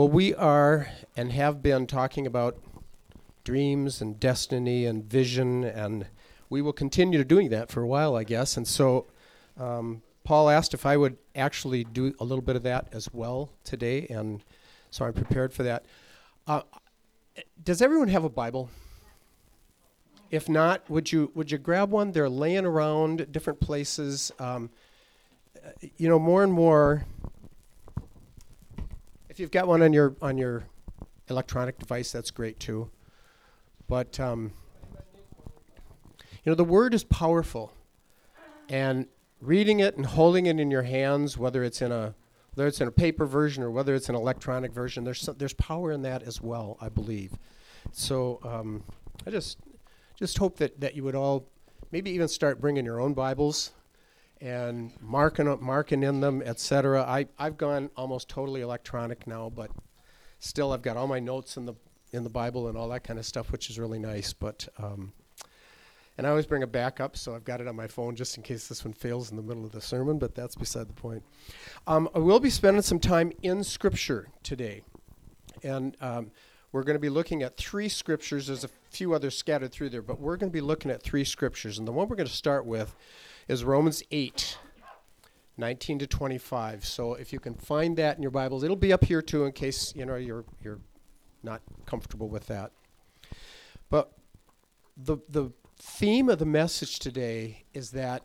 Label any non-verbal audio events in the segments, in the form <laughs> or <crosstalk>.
Well, we are and have been talking about dreams and destiny and vision, and we will continue to doing that for a while, I guess. And so, um, Paul asked if I would actually do a little bit of that as well today, and so I'm prepared for that. Uh, does everyone have a Bible? If not, would you would you grab one? They're laying around different places. Um, you know, more and more you've got one on your on your electronic device, that's great too. But um, you know, the word is powerful, and reading it and holding it in your hands, whether it's in a whether it's in a paper version or whether it's an electronic version, there's some, there's power in that as well, I believe. So um, I just just hope that that you would all maybe even start bringing your own Bibles and marking up, marking in them, etc. I I've gone almost totally electronic now, but still I've got all my notes in the in the Bible and all that kind of stuff, which is really nice. But um, and I always bring a backup, so I've got it on my phone just in case this one fails in the middle of the sermon. But that's beside the point. Um, I will be spending some time in Scripture today, and um, we're going to be looking at three scriptures. There's a few others scattered through there, but we're going to be looking at three scriptures, and the one we're going to start with is Romans 8, 19 to 25. So if you can find that in your Bibles, it'll be up here too in case you know you're you're not comfortable with that. But the the theme of the message today is that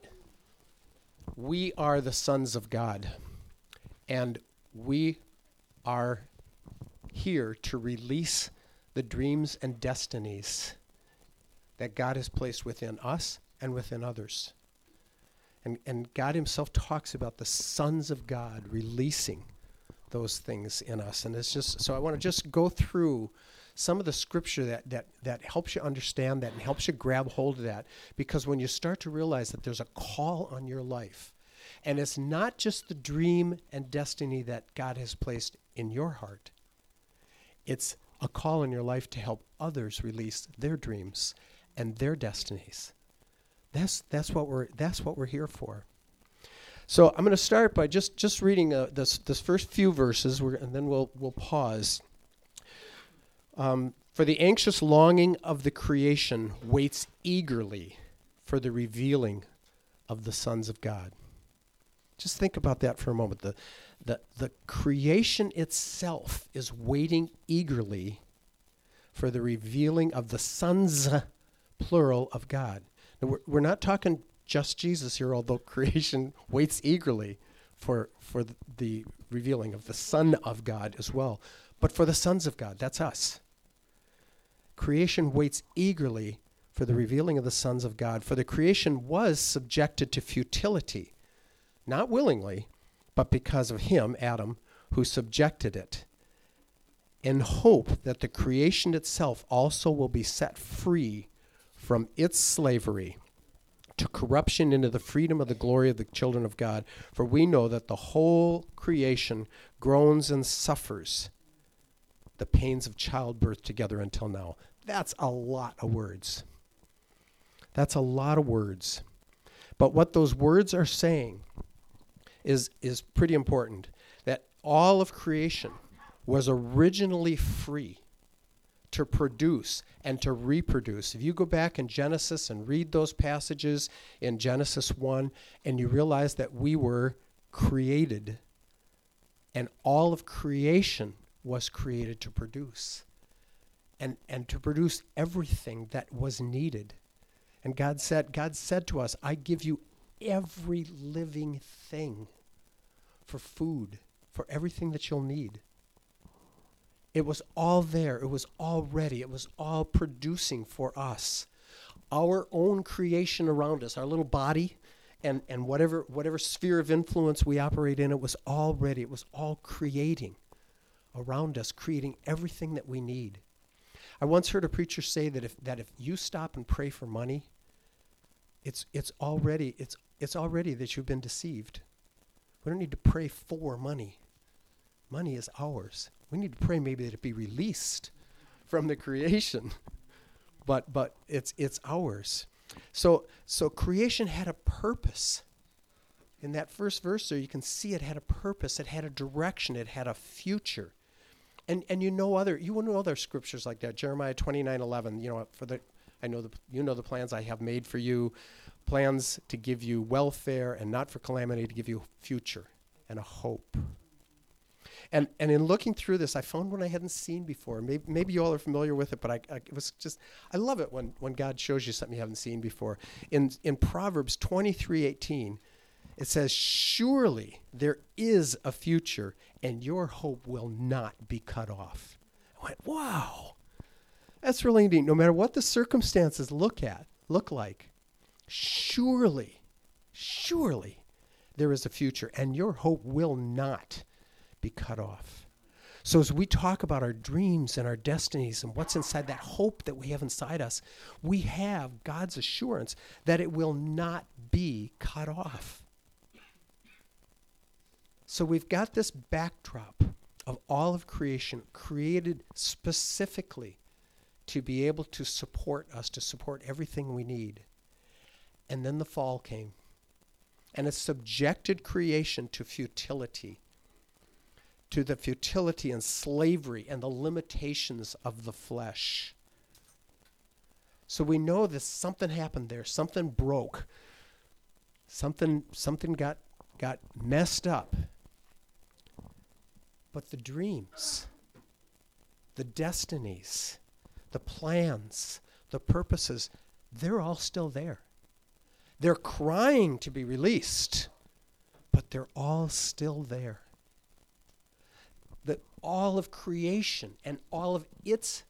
we are the sons of God and we are here to release the dreams and destinies that God has placed within us and within others. And, and God Himself talks about the sons of God releasing those things in us. And it's just so I want to just go through some of the scripture that, that, that helps you understand that and helps you grab hold of that. Because when you start to realize that there's a call on your life, and it's not just the dream and destiny that God has placed in your heart, it's a call in your life to help others release their dreams and their destinies. That's that's what we're that's what we're here for. So I'm going to start by just just reading uh, this this first few verses, and then we'll we'll pause. Um, for the anxious longing of the creation waits eagerly for the revealing of the sons of God. Just think about that for a moment. The, the, the creation itself is waiting eagerly for the revealing of the sons, plural, of God. We're, we're not talking just Jesus here, although <laughs> creation waits eagerly for, for the, the revealing of the Son of God as well. But for the sons of God, that's us. Creation waits eagerly for the revealing of the sons of God. For the creation was subjected to futility, not willingly, but because of him, Adam, who subjected it, in hope that the creation itself also will be set free from its slavery to corruption into the freedom of the glory of the children of God. For we know that the whole creation groans and suffers the pains of childbirth together until now. That's a lot of words. That's a lot of words. But what those words are saying is, is pretty important that all of creation was originally free to produce and to reproduce. If you go back in Genesis and read those passages in Genesis 1, and you realize that we were created, and all of creation was created to produce, and, and to produce everything that was needed. And God said, God said to us, I give you every living thing for food, for everything that you'll need. It was all there. It was all ready. It was all producing for us. Our own creation around us, our little body, and, and whatever, whatever sphere of influence we operate in, it was all ready. It was all creating around us, creating everything that we need. I once heard a preacher say that if, that if you stop and pray for money, it's, it's, already, it's, it's already that you've been deceived. We don't need to pray for money. Money is ours. We need to pray maybe that it be released from the creation. <laughs> But but it's it's ours. So so creation had a purpose. In that first verse there you can see it had a purpose, it had a direction, it had a future. And and you know other you will know other scriptures like that. Jeremiah twenty nine eleven. You know for the I know the you know the plans I have made for you, plans to give you welfare and not for calamity, to give you future and a hope. And and in looking through this, I found one I hadn't seen before. Maybe maybe you all are familiar with it, but I, I it was just I love it when when God shows you something you haven't seen before. In in Proverbs twenty three eighteen, it says, "Surely there is a future, and your hope will not be cut off." I went, "Wow." That's really neat. No matter what the circumstances look at, look like, surely, surely there is a future, and your hope will not be cut off. So, as we talk about our dreams and our destinies and what's inside that hope that we have inside us, we have God's assurance that it will not be cut off. So, we've got this backdrop of all of creation created specifically to be able to support us, to support everything we need. And then the fall came. And it subjected creation to futility, to the futility and slavery and the limitations of the flesh. So we know that something happened there, something broke, something, something got, got messed up. But the dreams, the destinies, the plans, the purposes, they're all still there. They're crying to be released, but they're all still there. That all of creation and all of its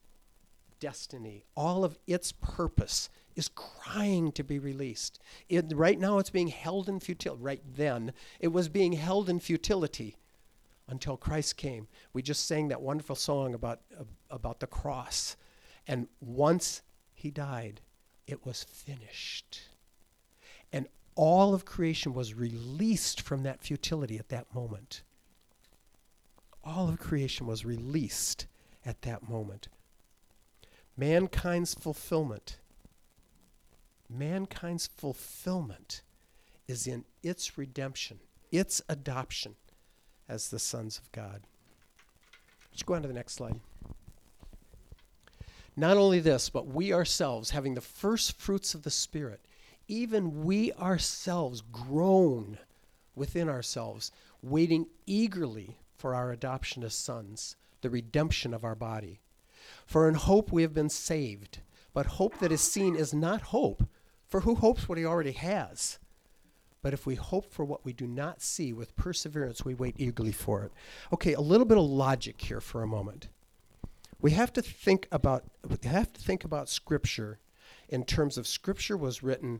destiny, all of its purpose is crying to be released. It, right now, it's being held in futility. Right then, it was being held in futility until Christ came. We just sang that wonderful song about, uh, about the cross and once he died, it was finished. And all of creation was released from that futility at that moment. All of creation was released at that moment. Mankind's fulfillment, mankind's fulfillment is in its redemption, its adoption as the sons of God. Let's go on to the next slide. Not only this, but we ourselves, having the first fruits of the Spirit, even we ourselves groan within ourselves, waiting eagerly for our adoption as sons, the redemption of our body. For in hope we have been saved. But hope that is seen is not hope, for who hopes what he already has? But if we hope for what we do not see, with perseverance we wait eagerly for it. Okay, a little bit of logic here for a moment we have to think about we have to think about scripture in terms of scripture was written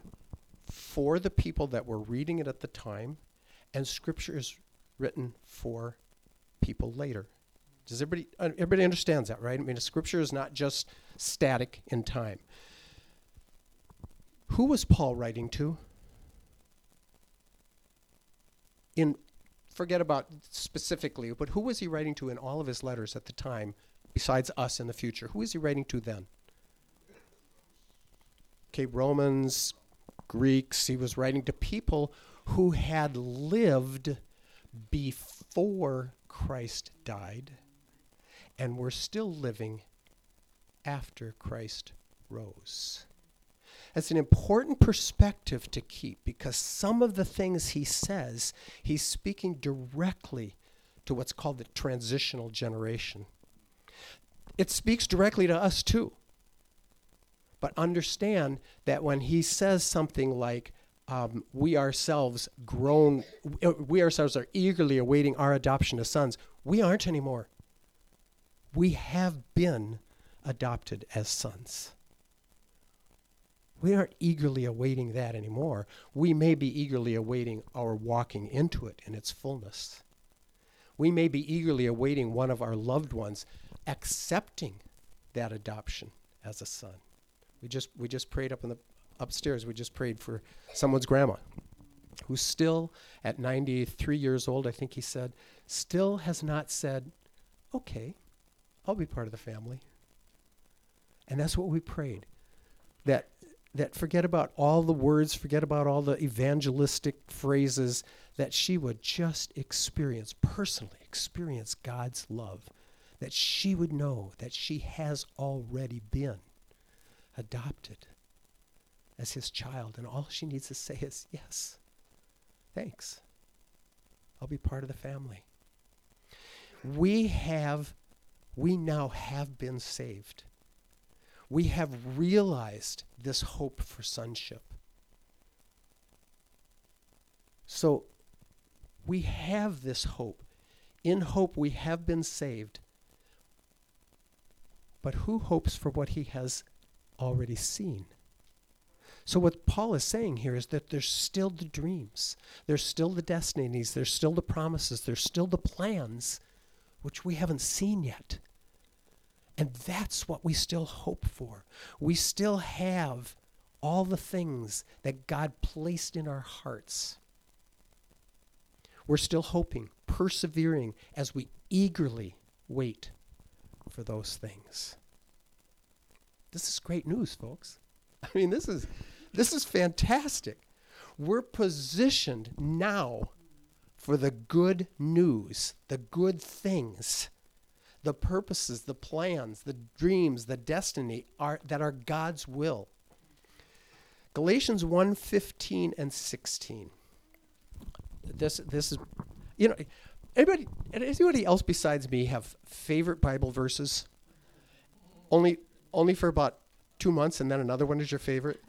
for the people that were reading it at the time and scripture is written for people later does everybody everybody understands that right i mean scripture is not just static in time who was paul writing to in forget about specifically but who was he writing to in all of his letters at the time besides us in the future? Who is he writing to then? Okay, Romans, Greeks. He was writing to people who had lived before Christ died and we're still living after Christ rose. That's an important perspective to keep because some of the things he says, he's speaking directly to what's called the transitional generation it speaks directly to us too. But understand that when he says something like, um, we ourselves groan, uh, we ourselves are eagerly awaiting our adoption as sons, we aren't anymore. We have been adopted as sons. We aren't eagerly awaiting that anymore. We may be eagerly awaiting our walking into it in its fullness. We may be eagerly awaiting one of our loved ones accepting that adoption as a son. We just we just prayed up in the upstairs. We just prayed for someone's grandma who still at 93 years old, I think he said, still has not said, "Okay, I'll be part of the family." And that's what we prayed. That that forget about all the words, forget about all the evangelistic phrases, that she would just experience, personally experience God's love that she would know that she has already been adopted as his child. And all she needs to <laughs> say is, Yes, thanks. I'll be part of the family. We have, we now have been saved. We have realized this hope for sonship. So we have this hope. In hope, we have been saved. But who hopes for what he has already seen? So, what Paul is saying here is that there's still the dreams, there's still the destinies, there's still the promises, there's still the plans which we haven't seen yet. And that's what we still hope for. We still have all the things that God placed in our hearts. We're still hoping, persevering as we eagerly wait for those things. This is great news, folks. <laughs> I mean, this is this is fantastic. We're positioned now for the good news, the good things, the purposes, the plans, the dreams, the destiny are, that are God's will. Galatians 1:15 and 16. This this is you know anybody anybody else besides me have favorite Bible verses? Only only for about 2 months and then another one is your favorite?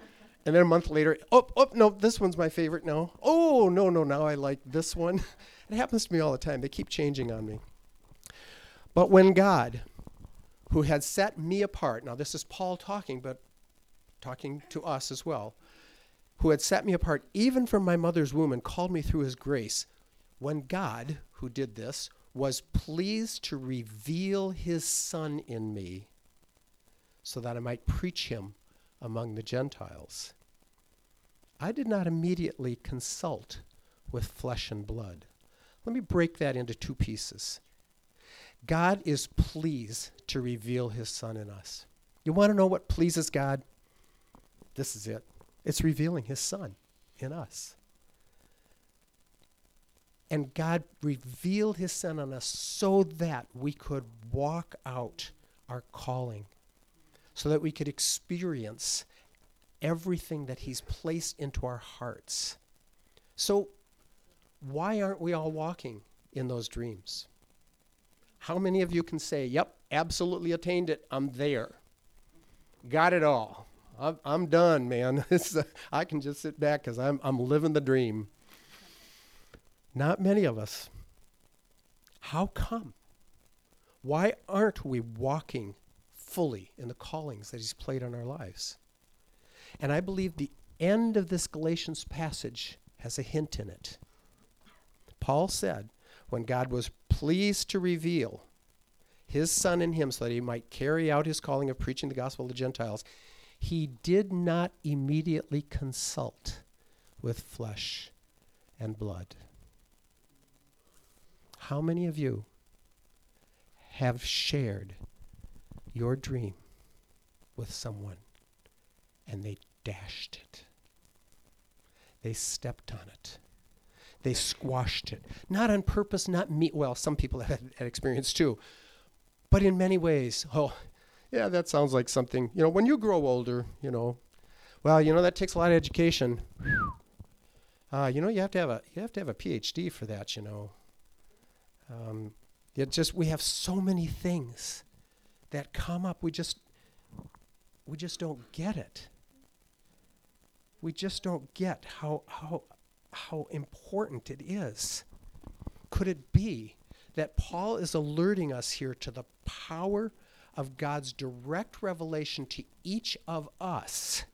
And then a month later, oh, oh, no, this one's my favorite now. Oh, no, no, now I like this one. <laughs> it happens to me all the time. They keep changing on me. But when God, who had set me apart, now this is Paul talking, but talking to us as well, who had set me apart even from my mother's womb and called me through his grace, when God, who did this, was pleased to reveal his Son in me so that I might preach him among the Gentiles. I did not immediately consult with flesh and blood. Let me break that into two pieces. God is pleased to reveal his Son in us. You want to know what pleases God? This is it it's revealing his Son in us. And God revealed his Son in us so that we could walk out our calling, so that we could experience everything that He's placed into our hearts. So, why aren't we all walking in those dreams? How many of you can say, Yep, absolutely attained it, I'm there? Got it all. I'm, done, man. <laughs> uh, I can just sit back because I'm, I'm living the dream. Not many of us. How come? Why aren't we walking fully in the callings that He's played on our lives? And I believe the end of this Galatians passage has a hint in it. Paul said, when God was pleased to reveal his Son in him so that he might carry out his calling of preaching the gospel to the Gentiles, he did not immediately consult with flesh and blood. How many of you have shared your dream with someone and they dashed it. They stepped on it. They squashed it. Not on purpose, not me. Well, some people <laughs> have had experience too. But in many ways, oh, yeah, that sounds like something. You know, when you grow older, you know, well, you know, that takes a lot of education. <sighs> Uh, you know, you have to have a you have to have a PhD for that. You know, um, it just we have so many things that come up. We just we just don't get it we just don't get how, how, how important it is. Could it be that Paul is alerting us here to the power of God's direct revelation to each of us?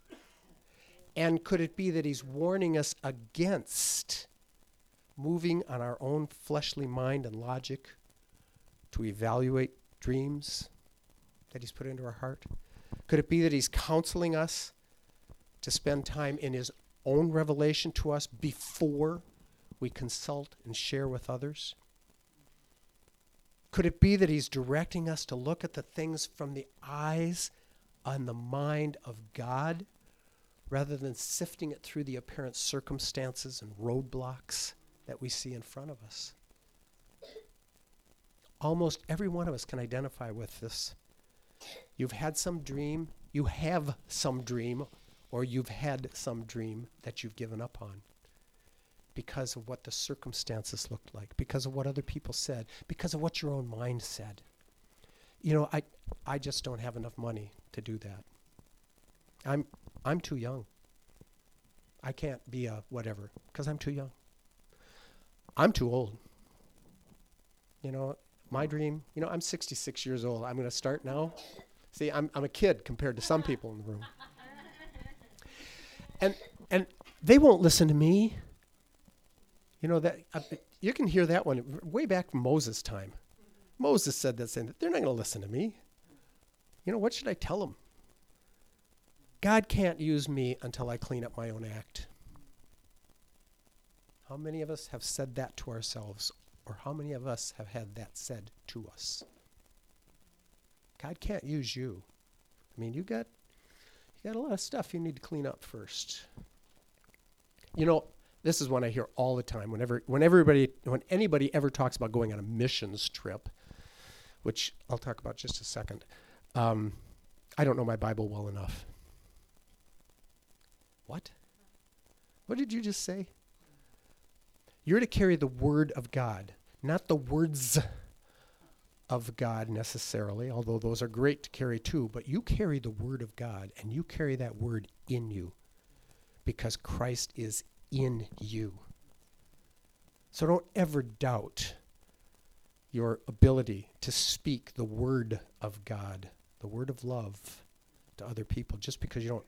And could it be that he's warning us against moving on our own fleshly mind and logic to evaluate dreams that he's put into our heart? Could it be that he's counseling us to spend time in His own revelation to us before we consult and share with others? Could it be that He's directing us to look at the things from the eyes and the mind of God rather than sifting it through the apparent circumstances and roadblocks that we see in front of us? almost every one of us can identify with this. You've had some dream, you have some dream, or you've had some dream that you've given up on because of what the circumstances looked like, because of what other people said, because of what your own mind said. You know, I I just don't have enough money to do that. I'm I'm too young. I can't be a whatever because I'm too young. I'm too old. You know, my dream, you know, I'm 66 years old. I'm going to start now. See, I'm, I'm a kid compared to some people in the room. And, and they won't listen to me. You know, that uh, you can hear that one way back from Moses' time. Moses said that, saying, they're not going to listen to me. You know, what should I tell them? God can't use me until I clean up my own act. How many of us have said that to ourselves, or how many of us have had that said to us? God can't use you. I mean, you got you got a lot of stuff you need to clean up first. You know, this is one I hear all the time. Whenever when everybody when anybody ever talks about going on a missions trip, which I'll talk about just a second. Um, I don't know my Bible well enough. What? What did you just say? You're to carry the word of God, not the words of God necessarily, although those are great to carry too, but you carry the word of God and you carry that word in you because Christ is in you. So don't ever doubt your ability to speak the word of God, the word of love to other people just because you don't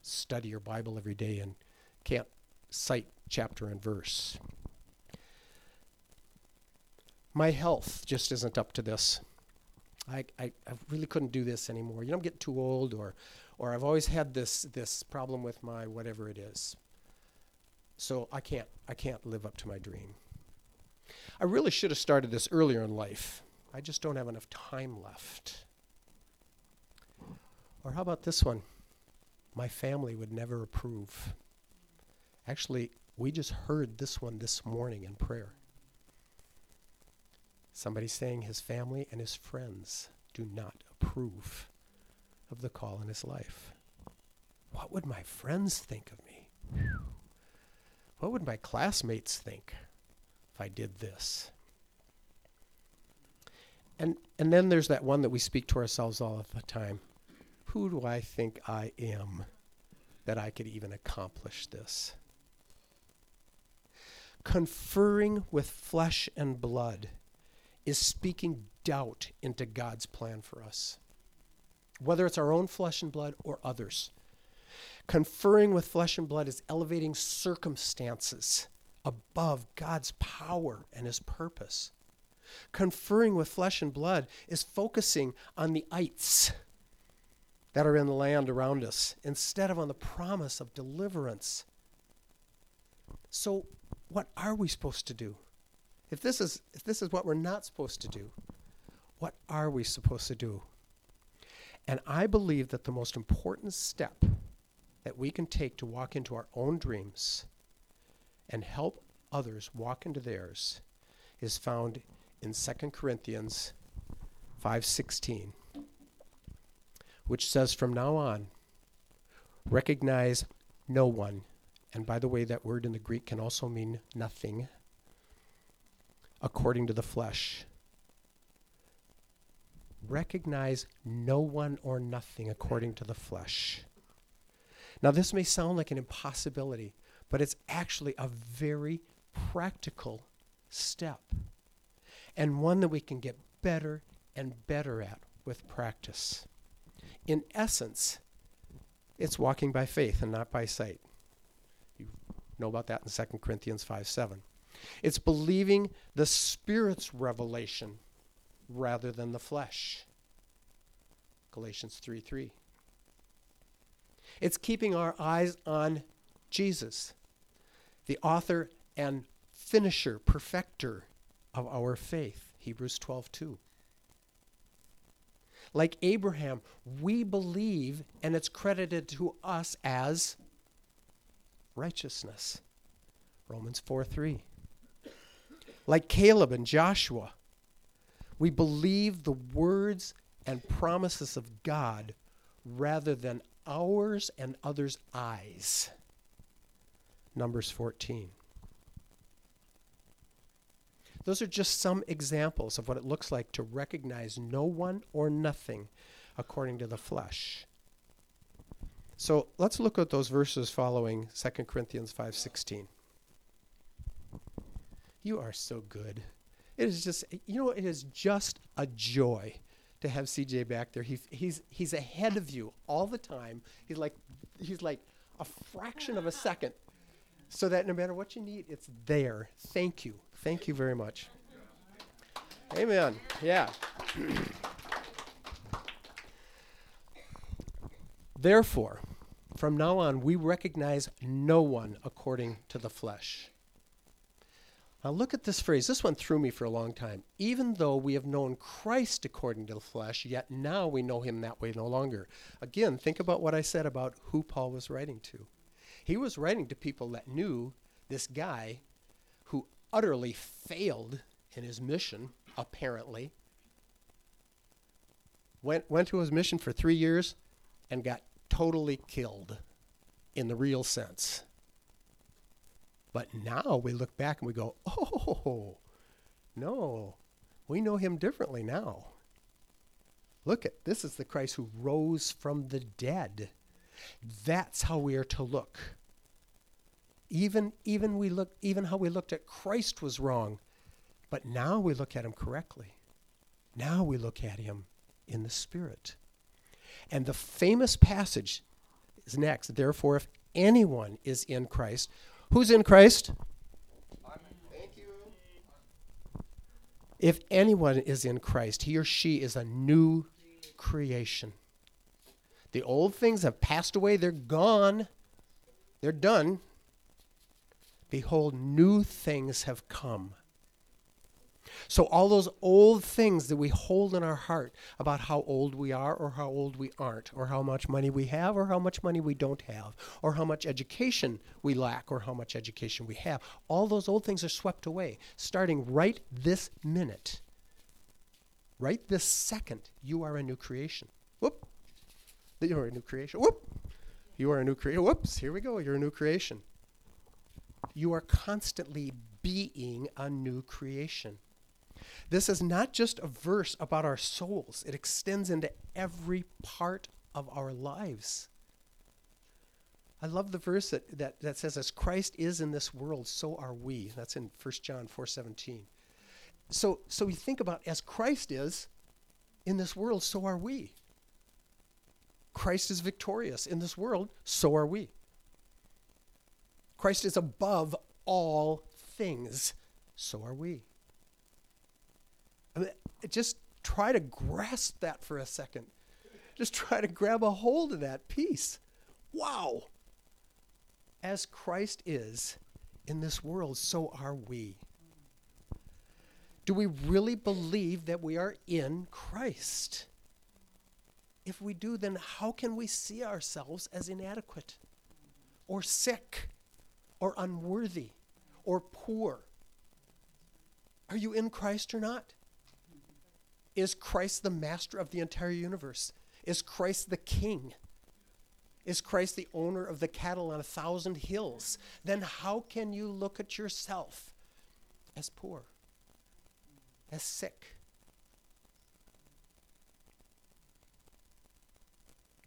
study your Bible every day and can't cite chapter and verse. My health just isn't up to this. I, I, I really couldn't do this anymore. You know, I'm getting too old, or, or I've always had this, this problem with my whatever it is. So I can't, I can't live up to my dream. I really should have started this earlier in life. I just don't have enough time left. Or how about this one? my family would never approve. Actually, we just heard this one this morning in prayer. Somebody saying his family and his friends do not approve of the call in his life. What would my friends think of me? What would my classmates think if I did this? And and then there's that one that we speak to ourselves all the time. Who do I think I am that I could even accomplish this? Conferring with flesh and blood is speaking doubt into God's plan for us, whether it's our own flesh and blood or others. Conferring with flesh and blood is elevating circumstances above God's power and his purpose. Conferring with flesh and blood is focusing on the ites that are in the land around us instead of on the promise of deliverance. So, what are we supposed to do? If this is if this is what we're not supposed to do, what are we supposed to do? And I believe that the most important step that we can take to walk into our own dreams and help others walk into theirs is found in 2 Corinthians 5:16 which says from now on, recognize no one. And by the way, that word in the Greek can also mean nothing according to the flesh. Recognize no one or nothing according to the flesh. Now, this may sound like an impossibility, but it's actually a very practical step and one that we can get better and better at with practice in essence, it's walking by faith and not by sight. You know about that in 2 Corinthians 5 7. It's believing the Spirit's revelation rather than the flesh. Galatians 3 3. It's keeping our eyes on Jesus, the author and finisher, perfecter of our faith. Hebrews 12 2. Like Abraham, we believe and it's credited to us as righteousness. Romans 4 3. Like Caleb and Joshua, We believe the words and promises of God rather than ours and others' eyes. Numbers 14. Those are just some examples of what it looks like to recognize no one or nothing according to the flesh. So let's look at those verses following 2 Corinthians 5:16. You are so good. It is just you know it is just a joy to have CJ back there. He, he's he's ahead of you all the time. He's like he's like a fraction of a second so that no matter what you need, it's there. Thank you. Thank you very much. Amen. Yeah. Therefore, from now on, we recognize no one according to the flesh. Now, look at this phrase. This one threw me for a long time. Even though we have known Christ according to the flesh, yet now we know him that way no longer. Again, think about what I said about who Paul was writing to. He was writing to people that knew this guy who utterly failed in his mission, apparently. Went, went to his mission for three years and got totally killed in the real sense. But now we look back and we go, <laughs> oh, no, we know him differently now. Look at this is the Christ who rose from the dead. That's how we are to look. Even even we look even how we looked at Christ was wrong, but now we look at him correctly. Now we look at him in the spirit. And the famous passage is next. Therefore, if anyone is in Christ, who's in Christ? Thank you. If anyone is in Christ, he or she is a new creation. The old things have passed away, they're gone, they're done. Behold, new things have come. So, all those old things that we hold in our heart about how old we are, or how old we aren't, or how much money we have, or how much money we don't have, or how much education we lack, or how much education we have, all those old things are swept away, starting right this minute. Right this second, you are a new creation. Whoop. You are a new creation. Whoop. You are a new creation. Whoops. Here we go. You're a new creation. You are constantly being a new creation. This is not just a verse about our souls, it extends into every part of our lives. I love the verse that, that, that says, As Christ is in this world, so are we. That's in 1 John 4 17. So, so you think about as Christ is in this world, so are we. Christ is victorious in this world, so are we. Christ is above all things, so are we. Mean, just try to grasp that for a second. Just try to grab a hold of that piece. Wow. As Christ is in this world, so are we. Do we really believe that we are in Christ? If we do, then how can we see ourselves as inadequate or sick or unworthy or poor? Are you in Christ or not? Is Christ the master of the entire universe? Is Christ the king? Is Christ the owner of the cattle on a thousand hills? Then how can you look at yourself as poor, as sick?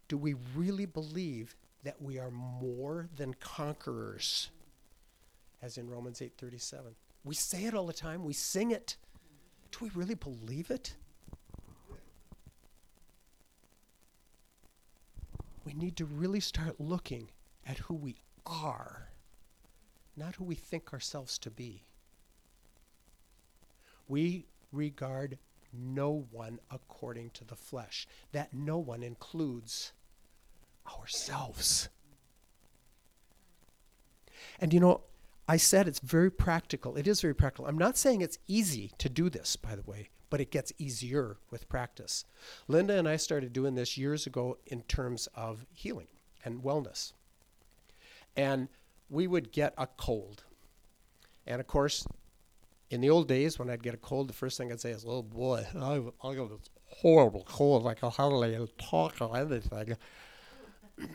Do we really believe that we are more than conquerors? As in Romans 8:37. We say it all the time, we sing it. Do we really believe it? We need to really start looking at who we are, not who we think ourselves to be. We regard no one according to the flesh. That no one includes ourselves. And you know, I said it's very practical. It is very practical. I'm not saying it's easy to do this, by the way but it gets easier with practice. Linda and I started doing this years ago in terms of healing and wellness. And we would get a cold. And of course, in the old days when I'd get a cold, the first thing I'd say is, "Oh boy, I, I got this horrible cold. I can hardly talk or anything." <coughs>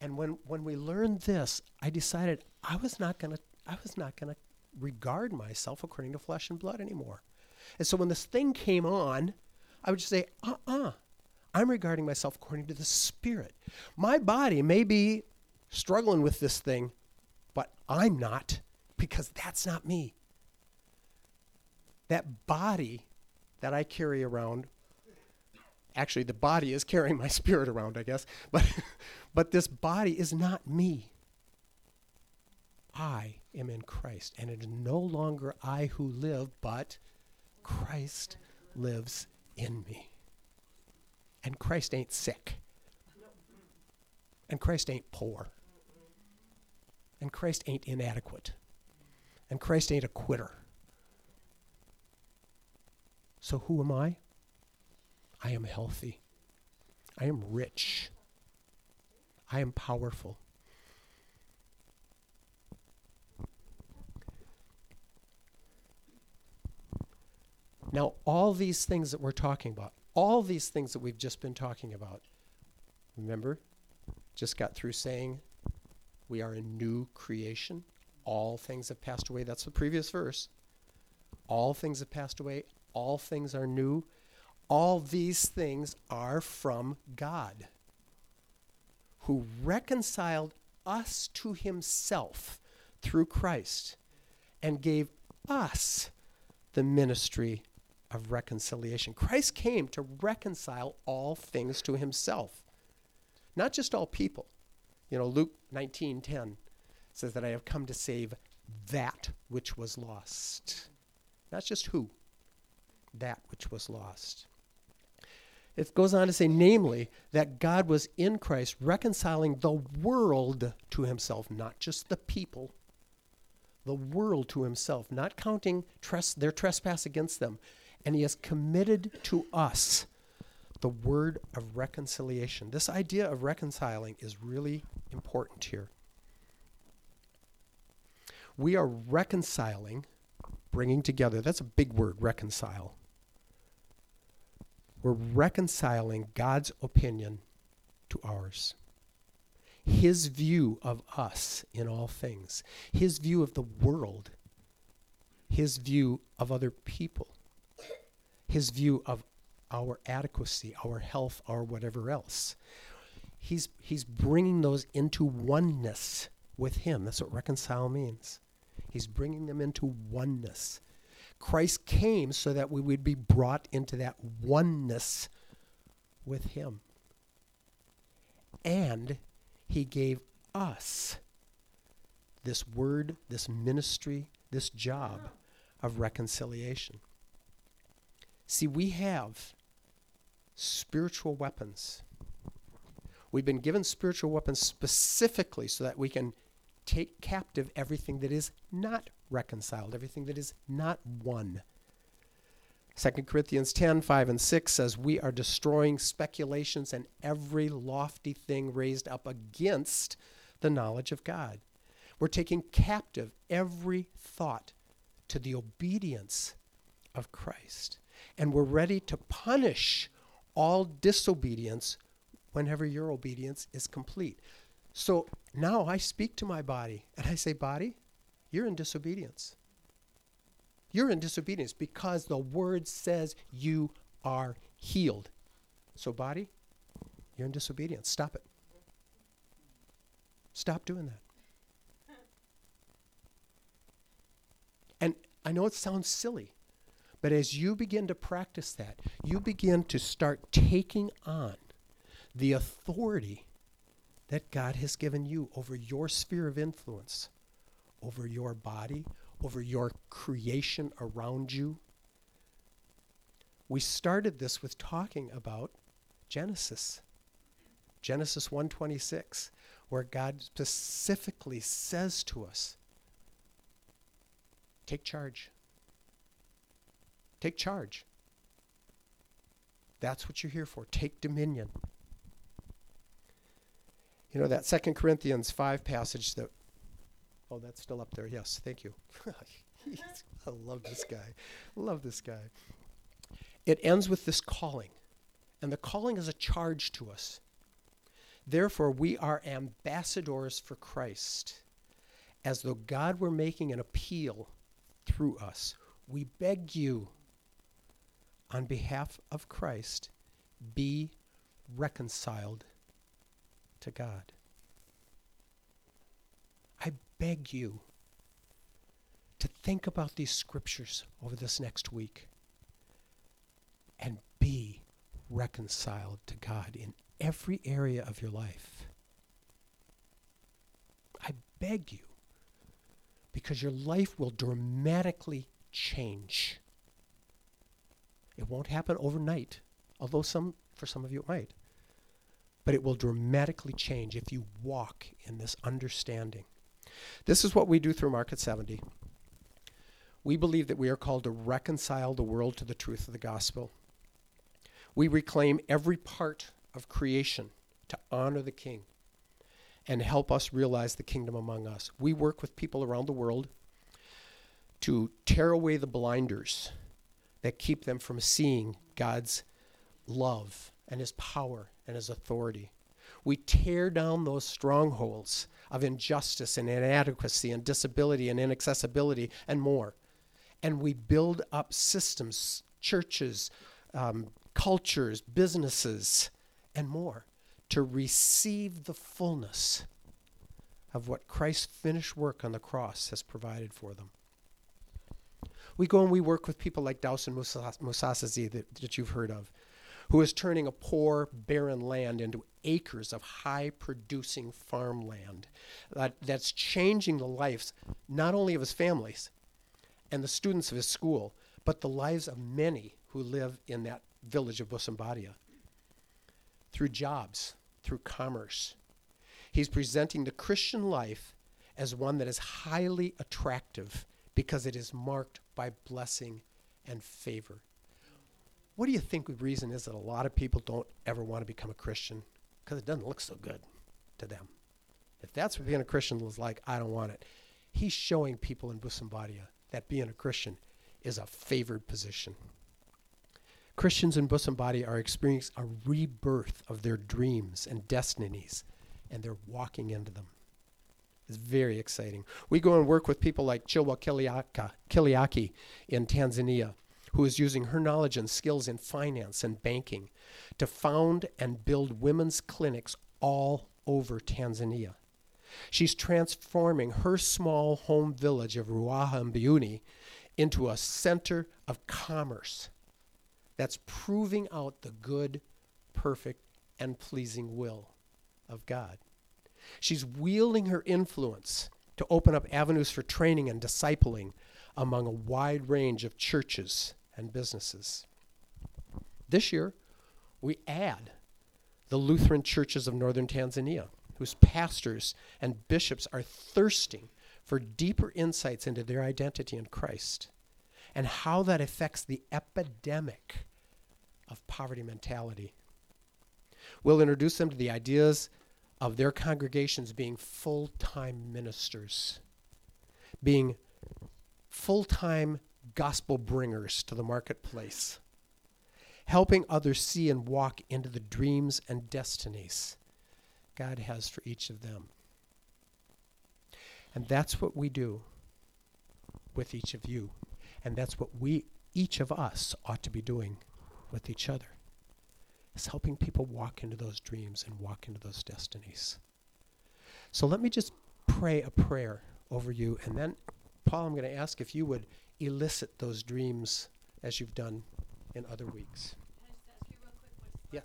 and when when we learned this, I decided I was not gonna I was not gonna regard myself according to flesh and blood anymore. And so when this thing came on, I would just say, "Uh-uh." I'm regarding myself according to the Spirit. My body may be struggling with this thing, but I'm not because that's not me. That body that I carry around, actually, the body is carrying my spirit around, I guess, but, <laughs> but this body is not me. I am in Christ, and it is no longer I who live, but Christ lives in me. And Christ ain't sick. And Christ ain't poor. And Christ ain't inadequate. And Christ ain't a quitter. So who am I? I am healthy. I am rich. I am powerful. Now, all these things that we're talking about, all these things that we've just been talking about, remember, just got through saying we are a new creation. All things have passed away. That's the previous verse. All things have passed away. All things are new. All these things are from God, who reconciled us to himself through Christ and gave us the ministry of reconciliation. Christ came to reconcile all things to himself, not just all people. You know, Luke 19:10 says that I have come to save that which was lost. Not just who, that which was lost. It goes on to say, namely, that God was in Christ reconciling the world to himself, not just the people, the world to himself, not counting their trespass against them, and he has committed to us the word of reconciliation. This idea of reconciling is really important here. We are reconciling, bringing together. That's a big word, reconcile. We're reconciling God's opinion to ours. His view of us in all things, His view of the world, His view of other people his view of our adequacy, our health, our whatever else. He's, he's bringing those into oneness with him. That's what reconcile means. He's bringing them into oneness. Christ came so that we would be brought into that oneness with him. And he gave us this word, this ministry, this job of reconciliation. See, we have spiritual weapons. We've been given spiritual weapons specifically so that we can take captive everything that is not reconciled, everything that is not one. 2 Corinthians 10 5 and 6 says, We are destroying speculations and every lofty thing raised up against the knowledge of God. We're taking captive every thought to the obedience of Christ and we're ready to punish all disobedience whenever your obedience is complete. So now I speak to my body and I say, Body, you're in disobedience. You're in disobedience because the word says you are healed. So, body, you're in disobedience. Stop it. Stop doing that. And I know it sounds silly, but as you begin to practice that, you begin to start taking on the authority that God has given you over your sphere of influence, over your body, over your creation around you. We started this with talking about Genesis. Genesis 1:26 where God specifically says to us take charge Take charge. That's what you're here for. Take dominion. You know, that Second Corinthians 5 passage that, oh, that's still up there. Yes, thank you. <laughs> I love this guy. Love this guy. It ends with this calling, and the calling is a charge to us. Therefore, we are ambassadors for Christ, as though God were making an appeal through us. We beg you, on behalf of Christ, be reconciled to God. I beg you to think about these scriptures over this next week and be reconciled to God in every area of your life. I beg you, because your life will dramatically change. It won't happen overnight, although some for some of you it might. But it will dramatically change if you walk in this understanding. This is what we do through Market 70. We believe that we are called to reconcile the world to the truth of the gospel. We reclaim every part of creation to honor the King and help us realize the kingdom among us. We work with people around the world to tear away the blinders that keep them from seeing God's love and His power and His authority. We tear down those strongholds of injustice and inadequacy and disability and inaccessibility and more. And we build up systems, churches, um, cultures, businesses, and more to receive the fullness of what Christ's finished work on the cross has provided for them. We go and we work with people like Dawson Musasizi that, that you've heard of, who is turning a poor, barren land into acres of high producing farmland that, that's changing the lives not only of his families and the students of his school, but the lives of many who live in that village of Busambadia through jobs, through commerce. He's presenting the Christian life as one that is highly attractive because it is marked by blessing and favor. What do you think the reason is that a lot of people don't ever want to become a Christian? Because it doesn't look so good to them. If that's what being a Christian is like, I don't want it. He's showing people in Busambadia that being a Christian is a favored position. Christians in Busambadia are experiencing a rebirth of their dreams and destinies, and they're walking into them. It's very exciting. We go and work with people like Chilwa Kiliaki in Tanzania, who is using her knowledge and skills in finance and banking to found and build women's clinics all over Tanzania. She's transforming her small home village of Ruaha Mbuyuni into a center of commerce that's proving out the good, perfect, and pleasing will of God. She's wielding her influence to open up avenues for training and discipling among a wide range of churches and businesses. This year, we add the Lutheran churches of northern Tanzania, whose pastors and bishops are thirsting for deeper insights into their identity in Christ and how that affects the epidemic of poverty mentality. We'll introduce them to the ideas of their congregations being full time ministers, being full time gospel bringers to the marketplace, helping others see and walk into the dreams and destinies God has for each of them. And that's what we do with each of you. And that's what we, each of us, ought to be doing with each other. Is helping people walk into those dreams and walk into those destinies. So let me just pray a prayer over you. And then, Paul, I'm going to ask if you would elicit those dreams as you've done in other weeks. Yes.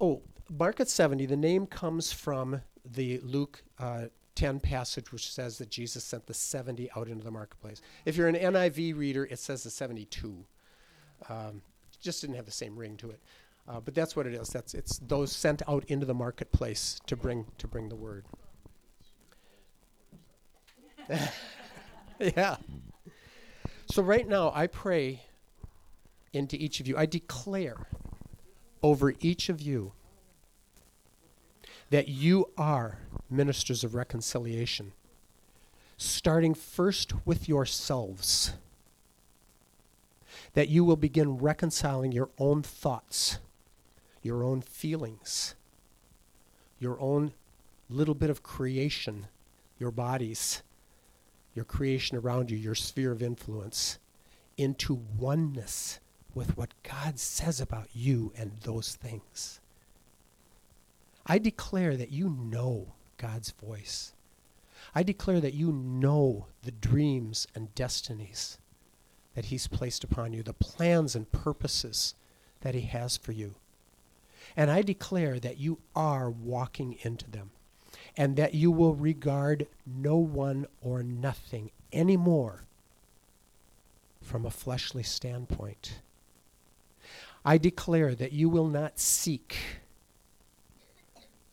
Oh, Market 70, the name comes from the Luke uh, 10 passage, which says that Jesus sent the 70 out into the marketplace. If you're an NIV reader, it says the 72. Um, just didn't have the same ring to it. Uh, but that's what it is. That's it's those sent out into the marketplace to bring to bring the word. <laughs> yeah. So right now I pray into each of you. I declare over each of you that you are ministers of reconciliation. starting first with yourselves. That you will begin reconciling your own thoughts, your own feelings, your own little bit of creation, your bodies, your creation around you, your sphere of influence, into oneness with what God says about you and those things. I declare that you know God's voice. I declare that you know the dreams and destinies that He's placed upon you, the plans and purposes that He has for you. And I declare that you are walking into them and that you will regard no one or nothing anymore from a fleshly standpoint. I declare that you will not seek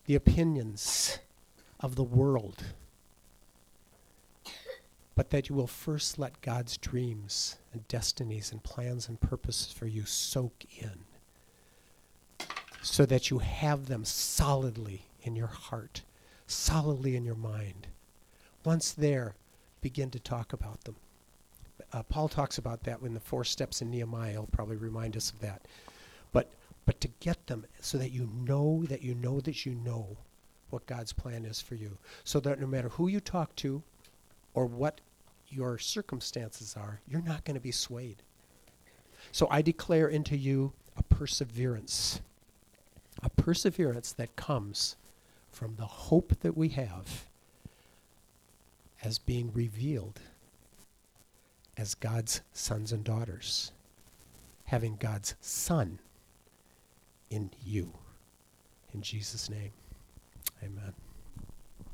the opinions of the world, but that you will first let God's dreams and destinies and plans and purposes for you soak in so that you have them solidly in your heart, solidly in your mind. Once there, begin to talk about them. Uh, Paul talks about that in the four steps in Nehemiah. He'll probably remind us of that. But but to get them so that you know that you know that you know what God's plan is for you. So that no matter who you talk to or what your circumstances are, you're not going to be swayed. So I declare into you a perseverance a perseverance that comes from the hope that we have as being revealed as God's sons and daughters, having God's Son in you. In Jesus' name, amen.